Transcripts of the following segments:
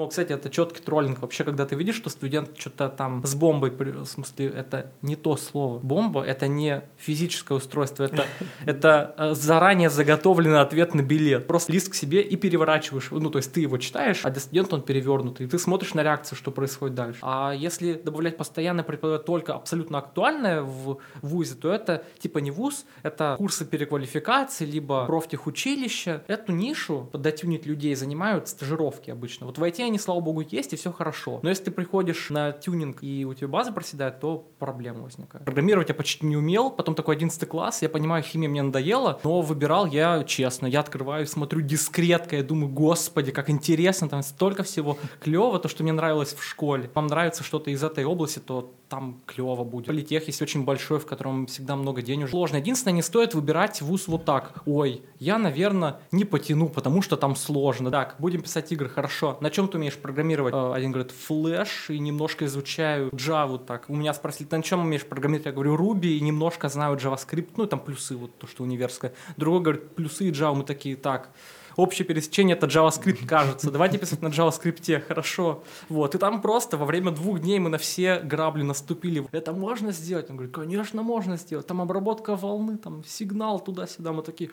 Ну, кстати, это четкий троллинг. Вообще, когда ты видишь, что студент что-то там с бомбой, в смысле, это не то слово. Бомба — это не физическое устройство, это, это э, заранее заготовленный ответ на билет. Просто лист к себе и переворачиваешь. Ну, то есть ты его читаешь, а для студента он перевернутый. И ты смотришь на реакцию, что происходит дальше. А если добавлять постоянно преподавать только абсолютно актуальное в ВУЗе, то это типа не ВУЗ, это курсы переквалификации, либо профтехучилище. Эту нишу дотюнить людей занимают стажировки обычно. Вот в IT они, слава богу, есть, и все хорошо. Но если ты приходишь на тюнинг, и у тебя база проседает, то проблема возникает. Программировать я почти не умел, потом такой 11 класс, я понимаю, химия мне надоела, но выбирал я честно. Я открываю, смотрю дискретка, я думаю, господи, как интересно, там столько всего клево, то, что мне нравилось в школе. Вам нравится что-то из этой области, то там клево будет. Политех есть очень большой, в котором всегда много денег. Сложно. Единственное, не стоит выбирать вуз вот так. Ой, я, наверное, не потяну, потому что там сложно. Так, будем писать игры, хорошо. На чем ты умеешь программировать? Э, один говорит, Flash, и немножко изучаю Java. Так, у меня спросили, на чем умеешь программировать? Я говорю, Ruby, и немножко знаю JavaScript. Ну, там плюсы, вот то, что универское. Другой говорит, плюсы и Java. Мы такие, так, общее пересечение это JavaScript, кажется. Давайте писать на JavaScript, хорошо. Вот, и там просто во время двух дней мы на все грабли наступили. Это можно сделать? Он говорит, конечно, можно сделать. Там обработка волны, там сигнал туда-сюда. Мы такие,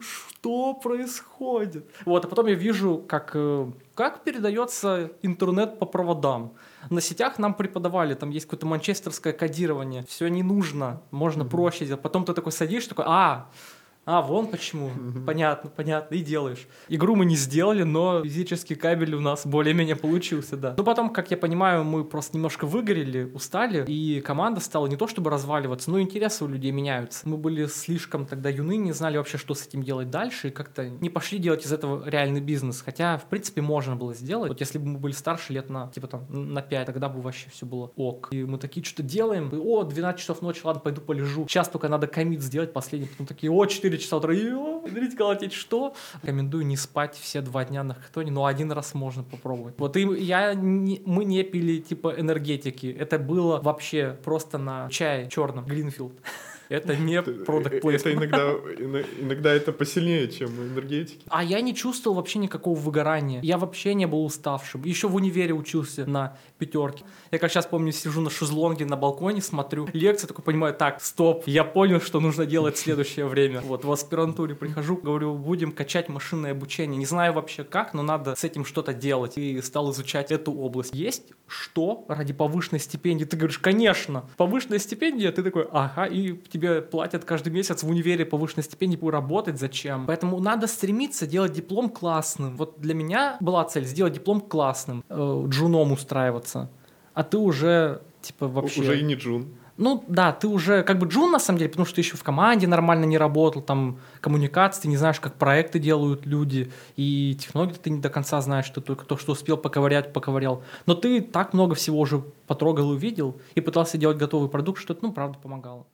что происходит? Вот, а потом я вижу, как, э, как передается интернет по проводам. На сетях нам преподавали, там есть какое-то манчестерское кодирование. Все не нужно, можно mm-hmm. проще сделать. Потом ты такой садишь, такой, а, а, вон почему. Угу. Понятно, понятно, и делаешь. Игру мы не сделали, но физический кабель у нас более-менее получился, да. Но потом, как я понимаю, мы просто немножко выгорели, устали, и команда стала не то чтобы разваливаться, но интересы у людей меняются. Мы были слишком тогда юны, не знали вообще, что с этим делать дальше, и как-то не пошли делать из этого реальный бизнес. Хотя, в принципе, можно было сделать. Вот если бы мы были старше лет на, типа там, на 5, тогда бы вообще все было ок. И мы такие что-то делаем, и, о, 12 часов ночи, ладно, пойду полежу. Сейчас только надо комит сделать последний, потом такие, о, 4 4 часа утра, смотрите, колотить, что? Рекомендую не спать все два дня на хактоне, но один раз можно попробовать. Вот и я, не, мы не пили типа энергетики, это было вообще просто на чае черном, Гринфилд. Это не продукт э, Это иногда, иногда это посильнее, чем энергетики. А я не чувствовал вообще никакого выгорания. Я вообще не был уставшим. Еще в универе учился на пятерке. Я как сейчас помню, сижу на шезлонге на балконе, смотрю лекцию, такой понимаю, так, стоп, я понял, что нужно делать в следующее время. Вот в аспирантуре прихожу, говорю, будем качать машинное обучение. Не знаю вообще как, но надо с этим что-то делать. И стал изучать эту область. Есть что ради повышенной стипендии? Ты говоришь, конечно, повышенная стипендия, ты такой, ага, и тебе платят каждый месяц в универе повышенной стипендии, работать зачем? Поэтому надо стремиться делать диплом классным. Вот для меня была цель сделать диплом классным, э, джуном устраиваться. А ты уже, типа, вообще... Уже и не джун. Ну да, ты уже как бы джун на самом деле, потому что ты еще в команде нормально не работал, там коммуникации, ты не знаешь, как проекты делают люди, и технологии ты не до конца знаешь, что только то, что успел поковырять, поковырял. Но ты так много всего уже потрогал и увидел, и пытался делать готовый продукт, что это, ну, правда, помогало.